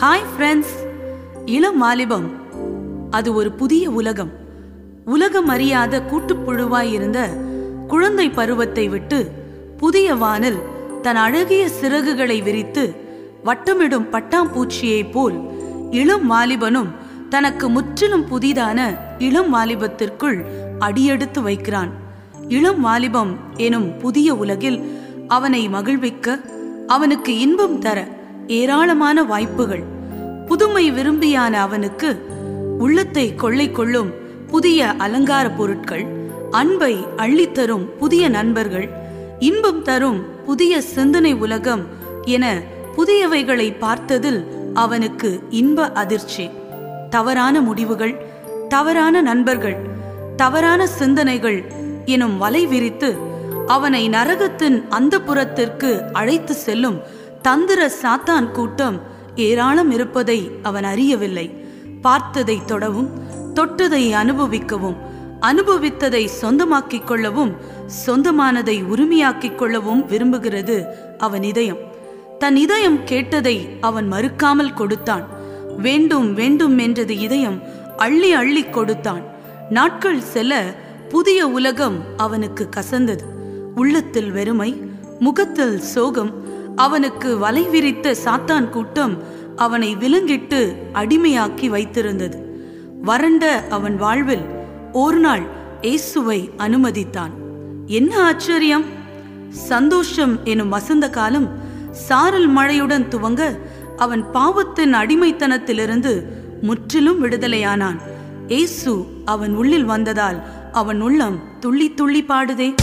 Hi friends இளம் வாலிபம் அது ஒரு புதிய உலகம். உலகம் அறியாத கூட்டுப்புழுவாய் இருந்த குழந்தை பருவத்தை விட்டு புதிய வானில் தன் அழகிய சிறகுகளை விரித்து வட்டமிடும் பட்டாம்பூச்சியைப் போல் இளம் வாலிபனும் தனக்கு முற்றிலும் புதிதான இளம் வாலிபத்திற்குள் அடியெடுத்து வைக்கிறான். இளம் வாலிபம் எனும் புதிய உலகில் அவனை மகிழ்விக்க அவனுக்கு இன்பம் தர ஏராளமான வாய்ப்புகள். புதுமை விரும்பியான அவனுக்கு உள்ளத்தை கொள்ளை கொள்ளும் புதிய அலங்கார பொருட்கள் அன்பை அள்ளித்தரும் புதிய நண்பர்கள் இன்பம் தரும் புதிய சிந்தனை உலகம் என புதியவைகளை பார்த்ததில் அவனுக்கு இன்ப அதிர்ச்சி. தவறான முடிவுகள் தவறான நண்பர்கள் தவறான சிந்தனைகள் எனும் வலை விரித்து அவனை நரகத்தின் அந்த புறத்திற்கு அழைத்து செல்லும் தந்திர சாத்தான் கூட்டம் ஏராளம் இருப்பதை அவன் அறியவில்லை. பார்த்ததை தொடவும் தொட்டதை அனுபவிக்கவும் அனுபவித்ததை சொந்தமாக்கிக் கொள்ளவும் சொந்தமானதை உரிமையாக்கிக் கொள்ளவும் விரும்புகிறது அவன் இதயம். தன் இதயம் கேட்டதை அவன் மறுக்காமல் கொடுத்தான். வேண்டும் வேண்டும் என்றது இதயம் அள்ளி அள்ளி கொடுத்தான். நாட்கள் செல்ல புதிய உலகம் அவனுக்கு கசந்தது. உள்ளத்தில் வெறுமை முகத்தில் சோகம் அவனுக்கு வலை விரித்த சாத்தான் கூட்டம் அவனை விலங்கிட்டு அடிமையாக்கி வைத்திருந்தது. வறண்ட அவன் வாழ்வில் ஒரு நாள் இயேசுவை அனுமதித்தான். என்ன ஆச்சரியம்? சந்தோஷம் எனும் வசந்த காலம் சாரல் மழையுடன் துவங்க அவன் பாவத்தின் அடிமைத்தனத்திலிருந்து முற்றிலும் விடுதலையானான். ஏசு அவன் உள்ளில் வந்ததால் அவன் உள்ளம் துள்ளி துள்ளி பாடுதே.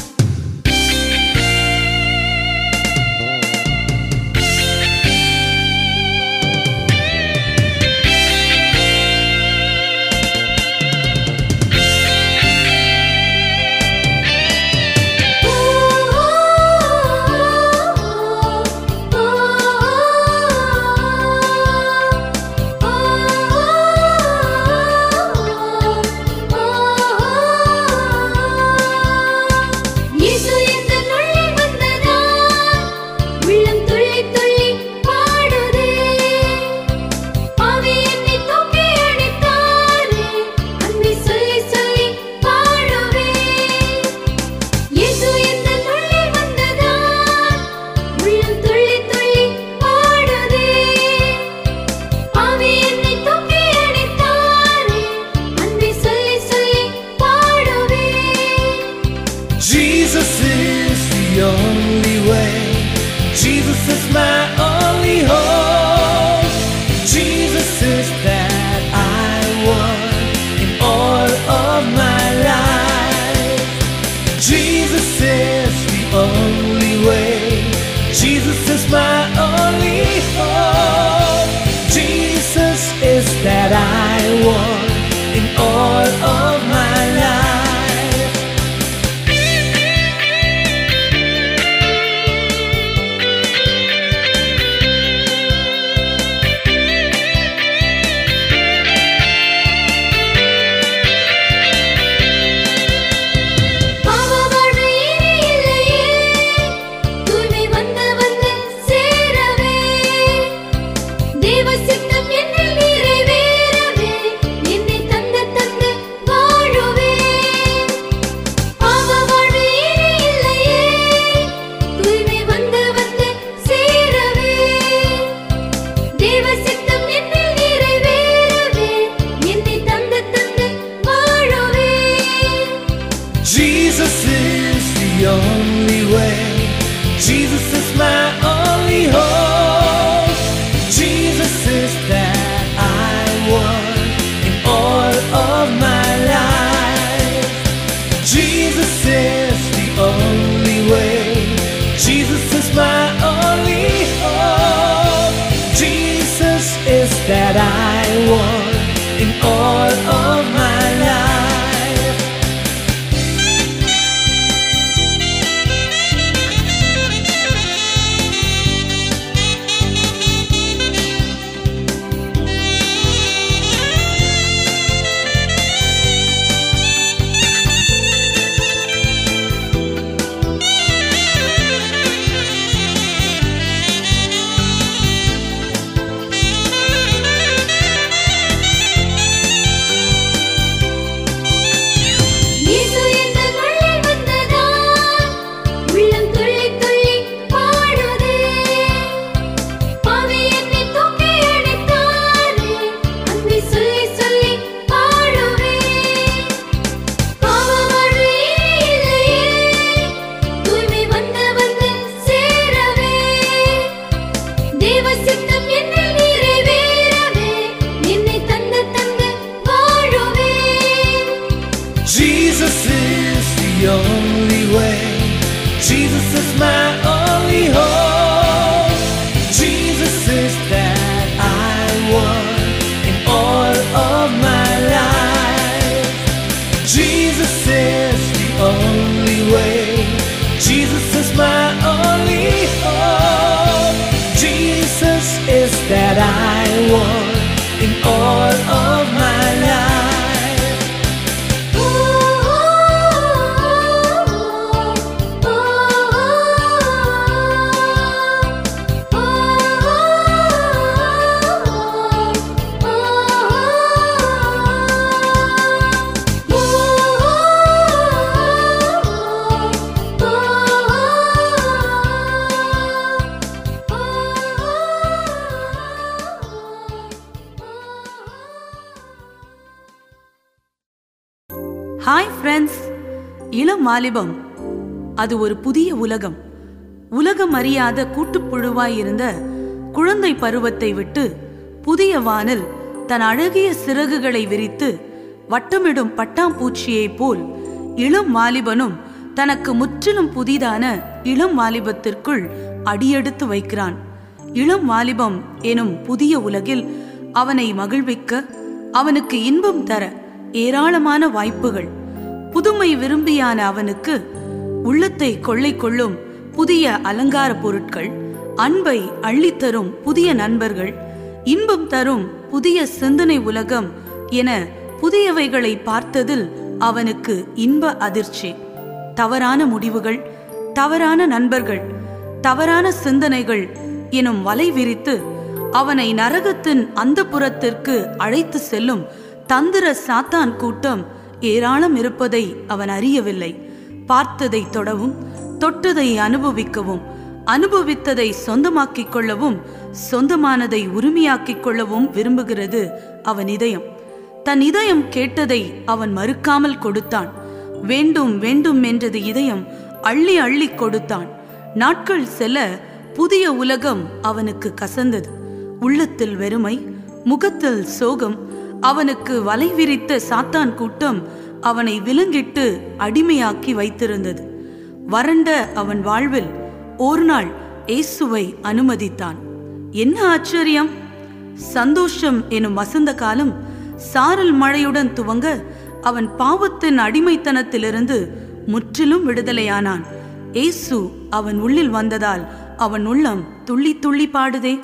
அது ஒரு புதிய உலகம். உலகம் அறியாத கூட்டுப்புழுவாய் இருந்த குழந்தை பருவத்தை விட்டு புதிய வானில் தன் அழகிய சிறகுகளை விரித்து வட்டமிடும் பட்டாம்பூச்சியைப் போல் இளம் வாலிபனும் தனக்கு முற்றிலும் புதிதான இளம் வாலிபத்திற்குள் அடியெடுத்து வைக்கிறான். இளம் வாலிபம் எனும் புதிய உலகில் அவனை மகிழ்விக்க அவனுக்கு இன்பம் தர ஏராளமான வாய்ப்புகள். புதுமை விரும்பியான அவனுக்கு உள்ளத்தை கொள்ளை கொள்ளும் புதிய அலங்கார பொருட்கள் அன்பை அள்ளித்தரும் புதிய நண்பர்கள் இன்பம் தரும் புதிய சிந்தனை உலகம் என புதியவைகளை பார்த்ததில் அவனுக்கு இன்ப அதிர்ச்சி. தவறான முடிவுகள் தவறான நண்பர்கள் தவறான சிந்தனைகள் எனும் வலை விரித்து அவனை நரகத்தின் அந்த புறத்திற்கு அழைத்து செல்லும் தந்திர சாத்தான் கூட்டம் ஏராளம் இருப்பதை அவன் அறியவில்லை. பார்த்ததை தொடவும் தொட்டதை அனுபவிக்கவும் அனுபவித்ததை சொந்தமாக்கிக் கொள்ளவும் சொந்தமானதை உரிமையாக்கிக் கொள்ளவும் விரும்புகிறது அவன் இதயம். தன் இதயம் கேட்டதை அவன் மறுக்காமல் கொடுத்தான். வேண்டும் வேண்டும் என்றது இதயம் அள்ளி அள்ளி கொடுத்தான். நாட்கள் செல்ல புதிய உலகம் அவனுக்கு கசந்தது. உள்ளத்தில் வெறுமை முகத்தில் சோகம் அவனுக்கு வலை விரித்த சாத்தான் கூட்டம் அவனை விலங்கிட்டு அடிமையாக்கி வைத்திருந்தது. வறண்ட அவன் வாழ்வில் ஒரு நாள் இயேசுவை அனுமதித்தான். என்ன ஆச்சரியம்? சந்தோஷம் எனும் வசந்த காலம் சாரல் மழையுடன் துவங்க அவன் பாவத்தின் அடிமைத்தனத்திலிருந்து முற்றிலும் விடுதலையானான். ஏசு அவன் உள்ளில் வந்ததால் அவன் உள்ளம் துள்ளி துள்ளி பாடுதே.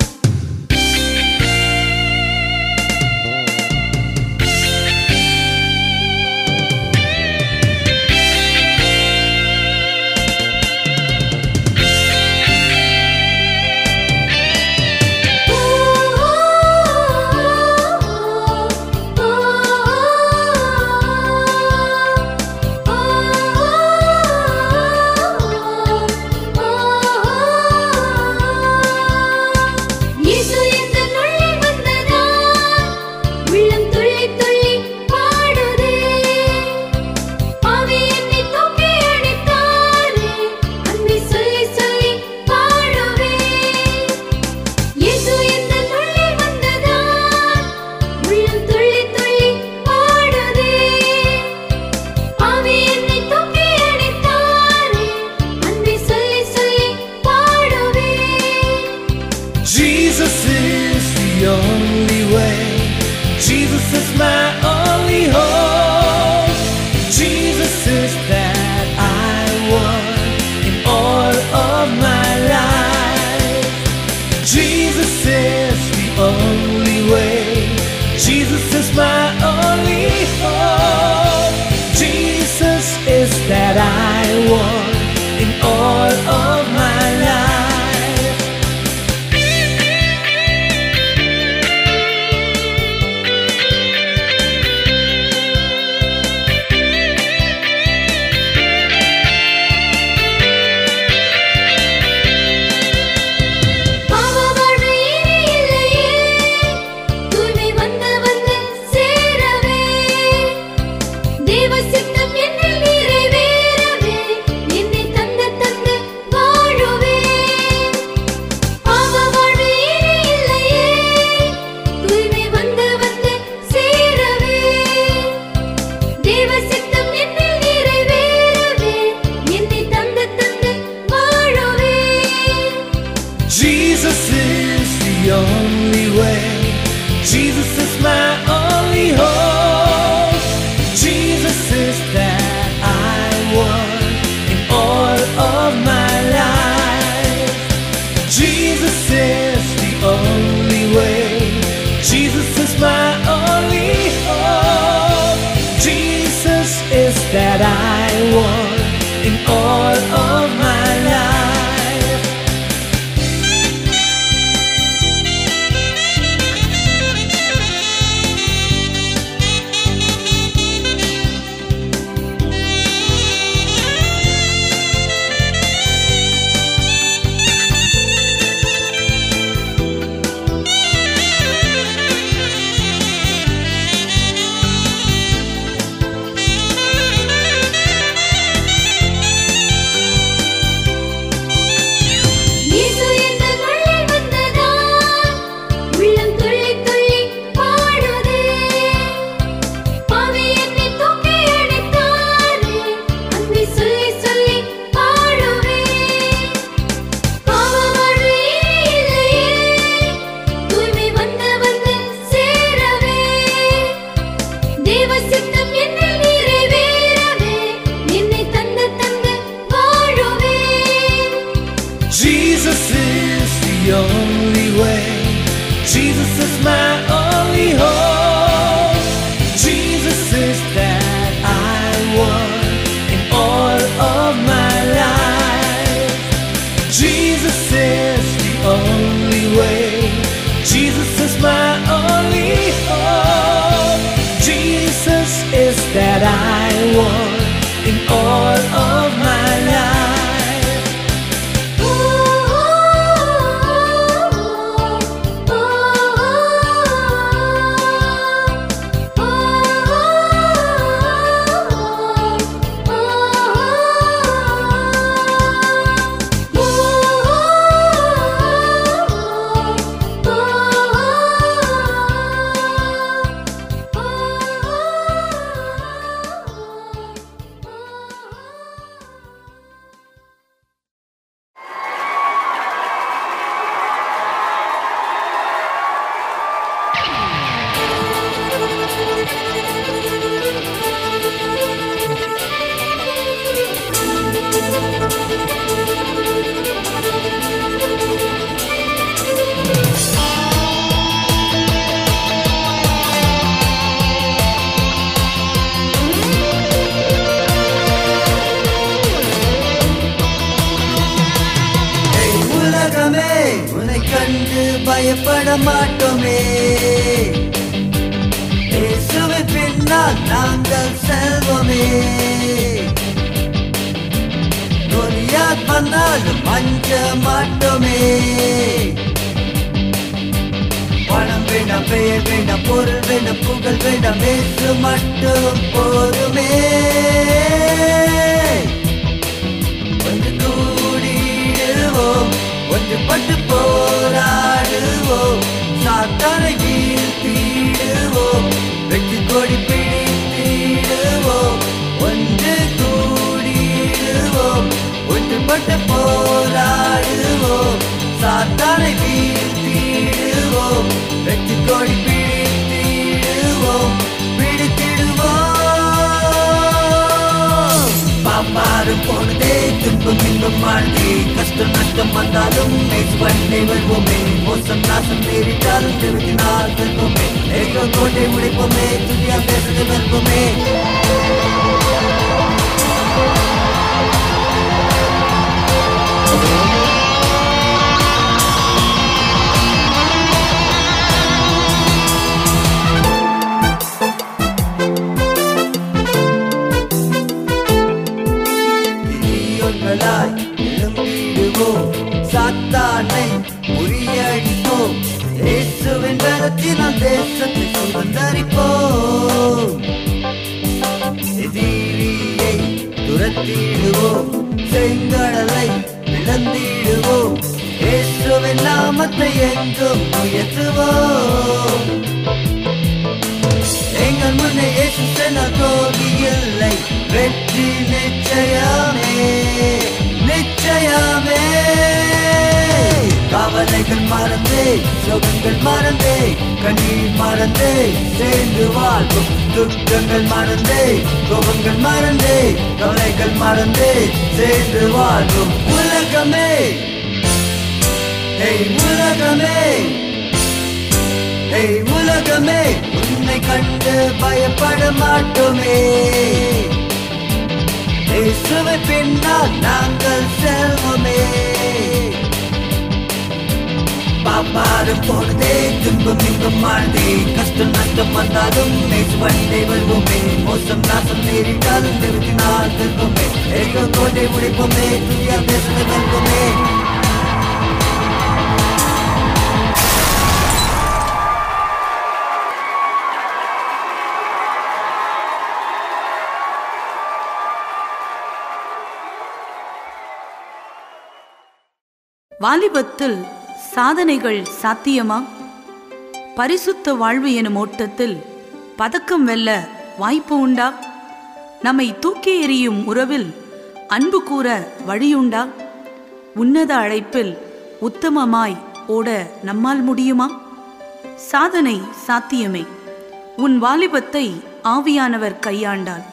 ஒன்று பட்டு போராடுவோம். சாத்தானை வீழ்த்திடுவோம். வெற்றி கோடி பிடித்திடுவோம். பிடித்திடுவோம். பாப்பாரு போனதே துன்பம் இன்பம் வாழ்ந்தே. கஷ்டம் நஷ்டம் வந்தாலும் பண்ணி வருவோமே. மோசம் நாசம் நேரிட்டாலும் திருத்தினால் வெல்வோமே ஏகோ கோட்டை உடைப்போமே துணியா பேசுறது வெல்வோமே. தீயொன்களாய் எழும்பிடுவோம் சாத்தானை முறியடிப்போம் இயேசுவின் பலத்தினால் தேசத்தை சுதந்தரிப்போம் எதிரியை துரத்திடுவோம். இழந்திடுவோம். இயேசுவின் நாமத்தை எங்கும் உயர்த்துவோம். எங்கள் முன்னே இயேசு சென்றார் தோல்வி இல்லை வெற்றி நிச்சயமே நிச்சயமே. கவலைகள் மறந்தே சுகங்கள் மறந்தே கண்ணீர் மறந்தே சேர்ந்து வாழ்வோம். துக்கங்கள் மறந்தே கோபங்கள் மறந்தே கவலைகள் மறந்தே சேர்ந்து வாழ்வோம். ஏய் உலகமே. ஏய் உலகமே. உன்னை கண்டு பயப்பட மாட்டோமே. இயேசுவை பின்னால் நாங்கள் செல்வோமே. பாப்பாரு போனதே துன்பம் இன்பம் வாழ்ந்தே. கஷ்டம் நஷ்டம் வந்தாலும் நேற்று வருவோமே. மோசம் நாசம் நேரிட்டாலும் நிறுத்தினால் செல்வோமே ஏகோ கோட்டை உடைப்போமே துணியா பேசுறது வாலிபத்தில் சாதனைகள் சாத்தியமா? பரிசுத்த வாழ்வு எனும் ஓட்டத்தில் பதக்கம் வெல்ல வாய்ப்பு உண்டா? நம்மை தூக்கி எறியும் உறவில் அன்பு கூற வழியுண்டா? உன்னத அழைப்பில் உத்தமமாய் ஓட நம்மால் முடியுமா? சாதனை சாத்தியமே. உன் வாலிபத்தை ஆவியானவர் கையாண்டால்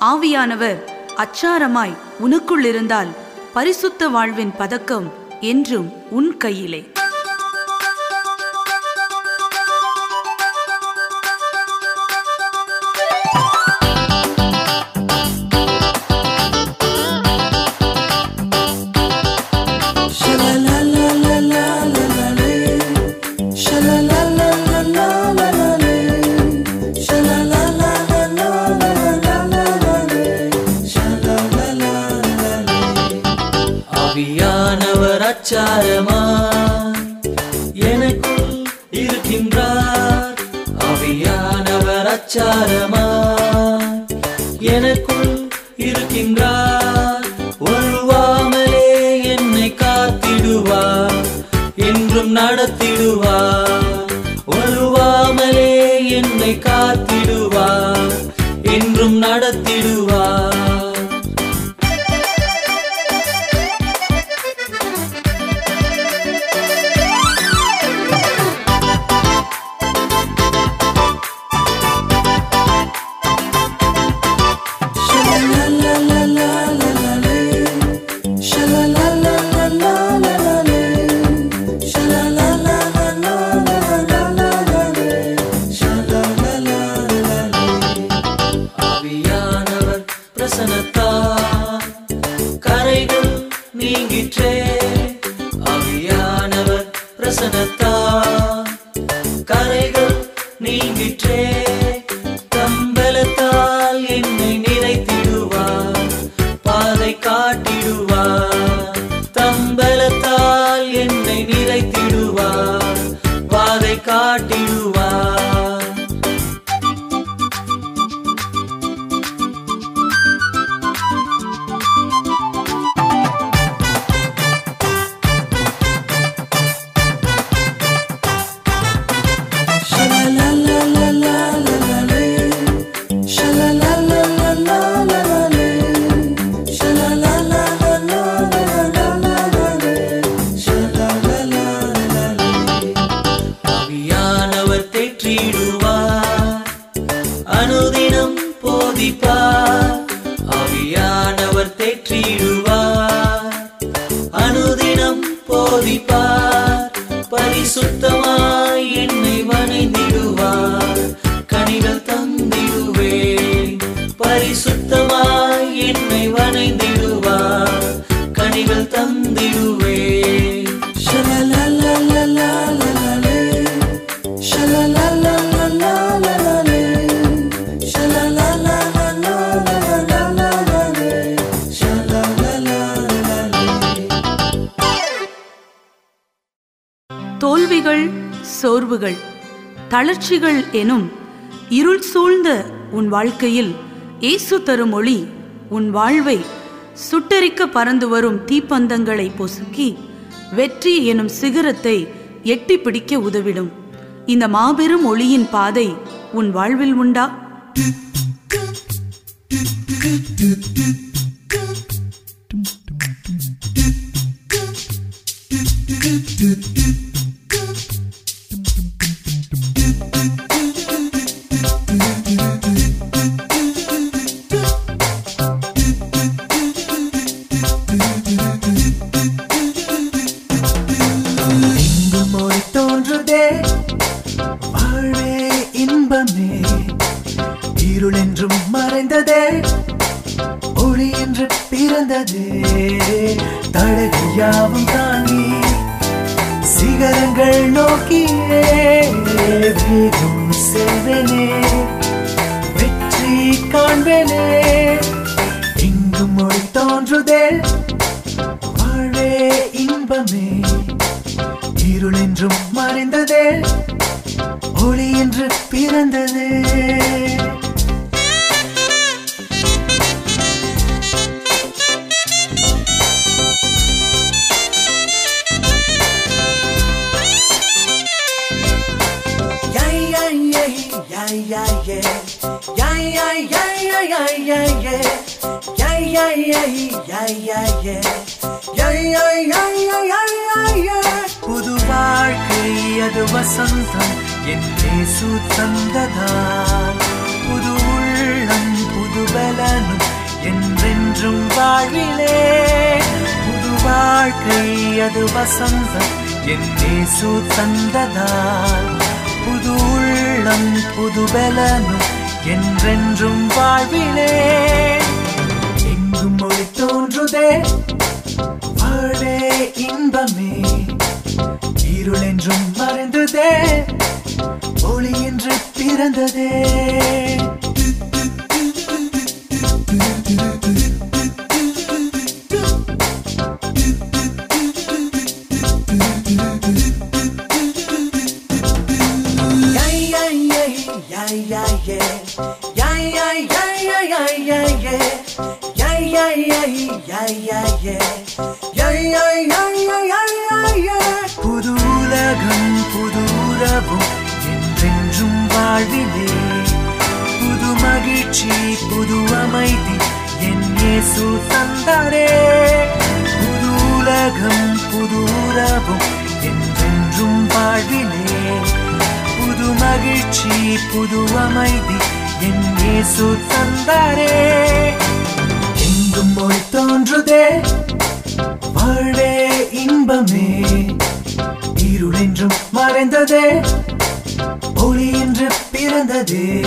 ஆவியானவர் அச்சாரமாய் உனக்குள் இருந்தால் பரிசுத்த வாழ்வின் பதக்கம் என்றும் உன் கையிலே. அச்சாரமா எனக்குள் இருக்கின்றார். அவியானவர் அச்சாரமா எனக்குள் இருக்கின்றார். ஒழுவாமலே என்னை காத்திடுவார் என்றும் நடத்திடுவார். ஒழுவாமலே என்னை காத்திடுவார் என்றும் நடத்திடுவார். participar. தளர்ச்சிகள் எனும் இருள் சூழ்ந்த உன் வாழ்க்கையில் இயேசு தரும் ஒளி உன் வாழ்வை சுட்டரிக்க பறந்து வரும் தீப்பந்தங்களை பொசுக்கி வெற்றி எனும் சிகரத்தை எட்டி பிடிக்க உதவிடும். இந்த மாபெரும் ஒளியின் பாதை உன் வாழ்வில் உண்டா? எங்கும் நோக்கியே வேகம் செல்வனே. வெற்றி காண்பனே. இங்கும் ஒரு தோன்றுதல் வாழே இன்பமே. இருள் என்றும் மறைந்ததே. ஒளி என்று பிறந்ததே. புது வாழ்க்கை அது வசந்தம் என் பேசு தந்ததால் புது உள்ளம் புது பலனும் என்றென்றும் வாழ்விலே புது வாழ்க்கை அது வசந்தம் என் பேசு தந்ததால் புது உள்ளம் புது பலனும் என்றென்றும் வாழ்விலே எங்கும் மொழி தோன்றுதே. வாழே இன்பமே. இருள் என்றும் மறைந்ததே. ஒளி என்று பிறந்ததே. புது உலகம் புது உறவும். என்றென்றும் வாழ்விலே புது மகிழ்ச்சி புது அமைதி என் இயேசு தந்தாரே புது உலகம் புது உறவும் என்றென்றும் வாழ்விலே புது மகிழ்ச்சி புது அமைதி என் இயேசு தந்தாரே. எங்கும் மொழி தோன்றுதே. வாழே இன்பமே. இருளென்றும் மறைந்ததே. ஒளி என்று பிறந்ததே.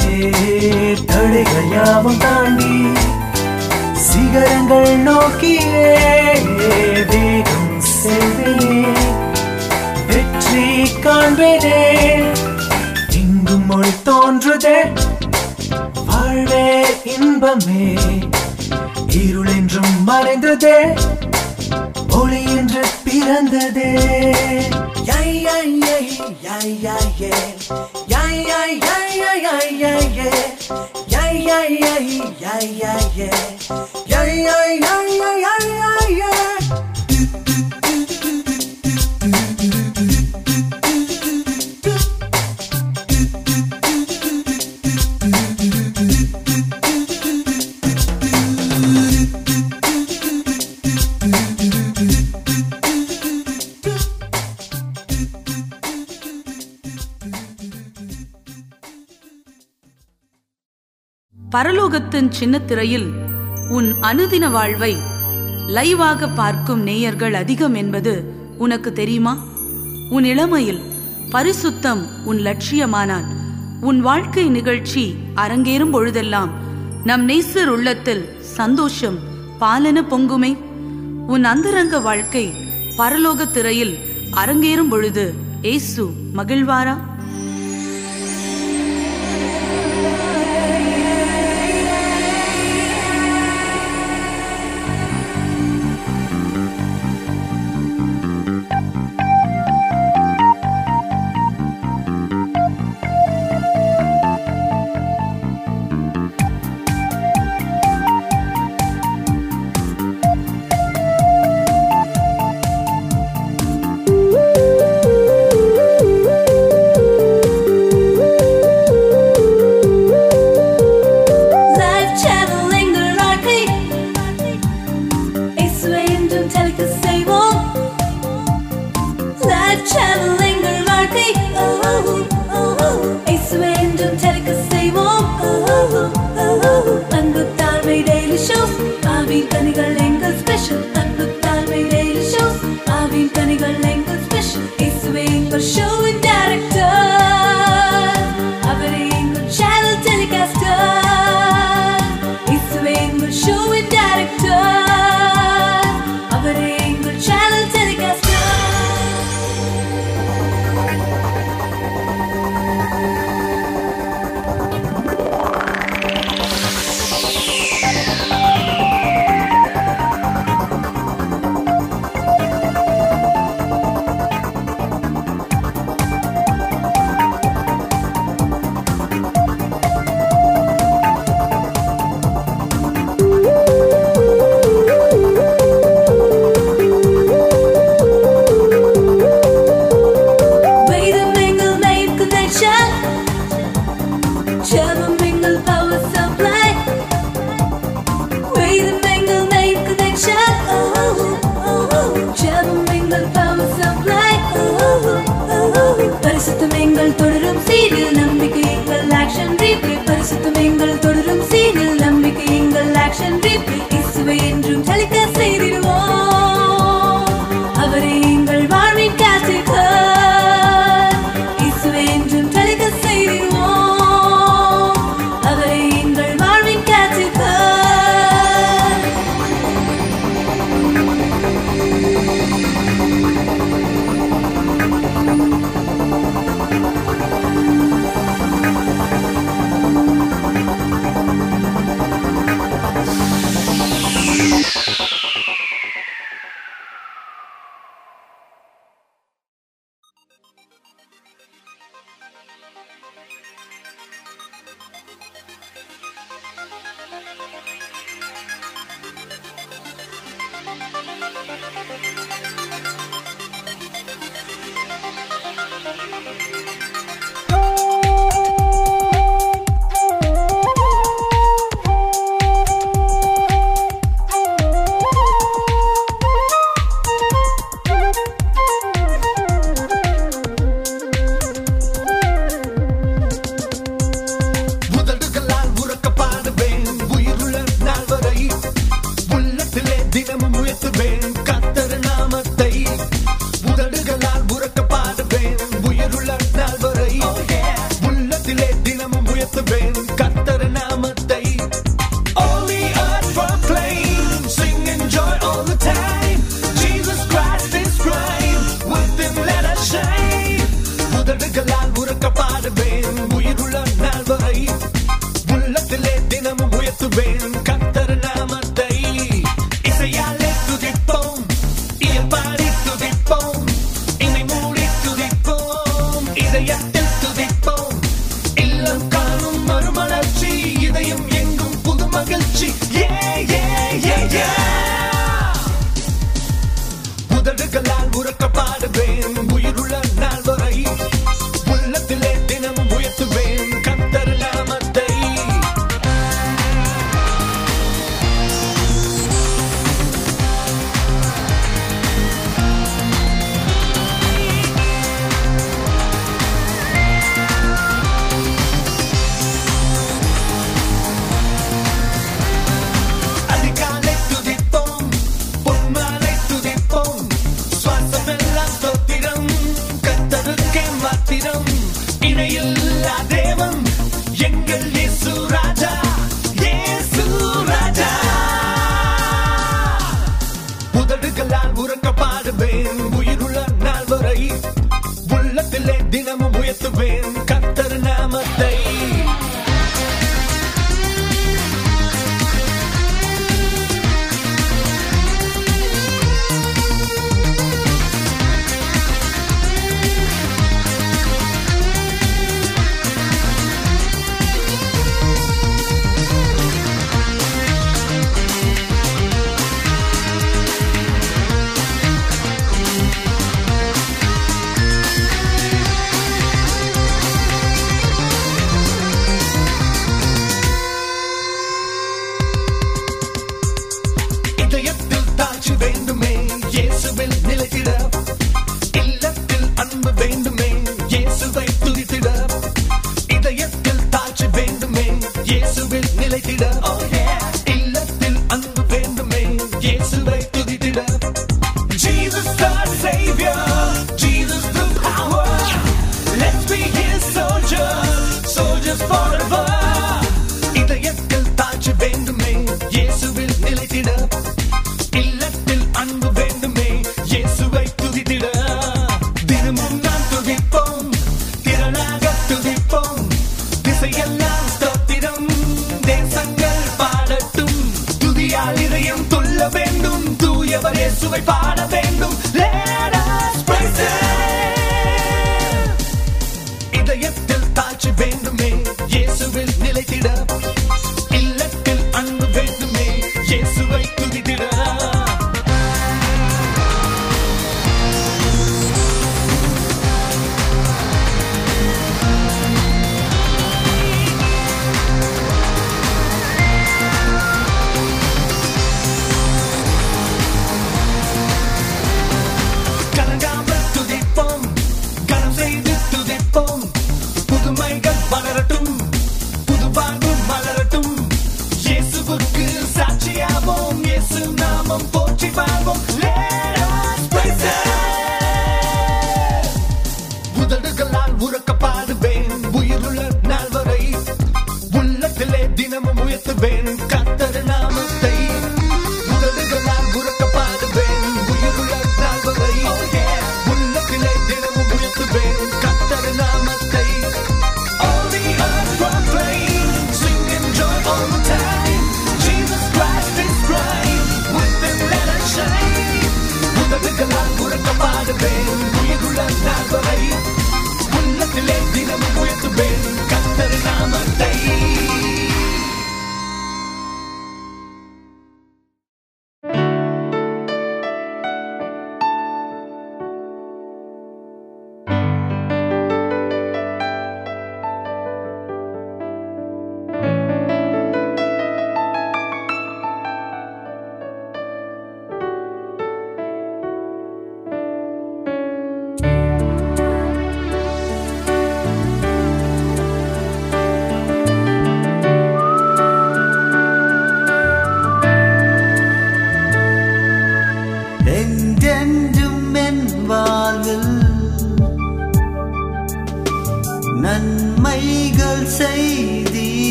தடைகள் யாவும் தாண்டி சிகரங்கள் நோக்கியே. வேகம் செல்வேனே. வெற்றி காண்பேனே. இங்கும் மொழி தோன்றுதே. வாழ்வே இன்பமே. இருளென்றும் மறைந்ததே ஒளி என்று பிறந்ததே யை, யை, யை, யை, யை, பரலோகத்தின் சின்னத்திரையில் உன் அனுதின வாழ்வை லைவாக பார்க்கும் நேயர்கள் அதிகம் என்பது உனக்கு தெரியுமா? உன் இளமையில் பரிசுத்தம் உன் லட்சியமானால் உன் வாழ்க்கை நிகழ்ச்சி அரங்கேறும் பொழுதெல்லாம் நம் நேசர் உள்ளத்தில் சந்தோஷம் பாலன பொங்குமே. உன் அந்தரங்க வாழ்க்கை பரலோக திரையில் அரங்கேறும் பொழுது ஏசு மகிழ்வாரா?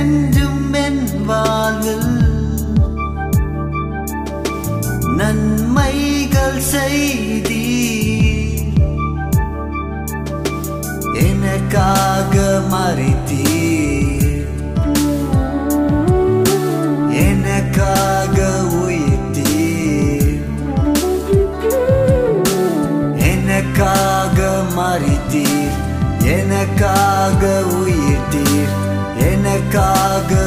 வேண்டும் என் வாழ்வில் நன்மைகள் செய்தி எனக்காக மறைத்தீர். எனக்காக உயர்த்தீர். எனக்காக மறைத்தீர். எனக்காக काग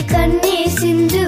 கண்ணே சிந்து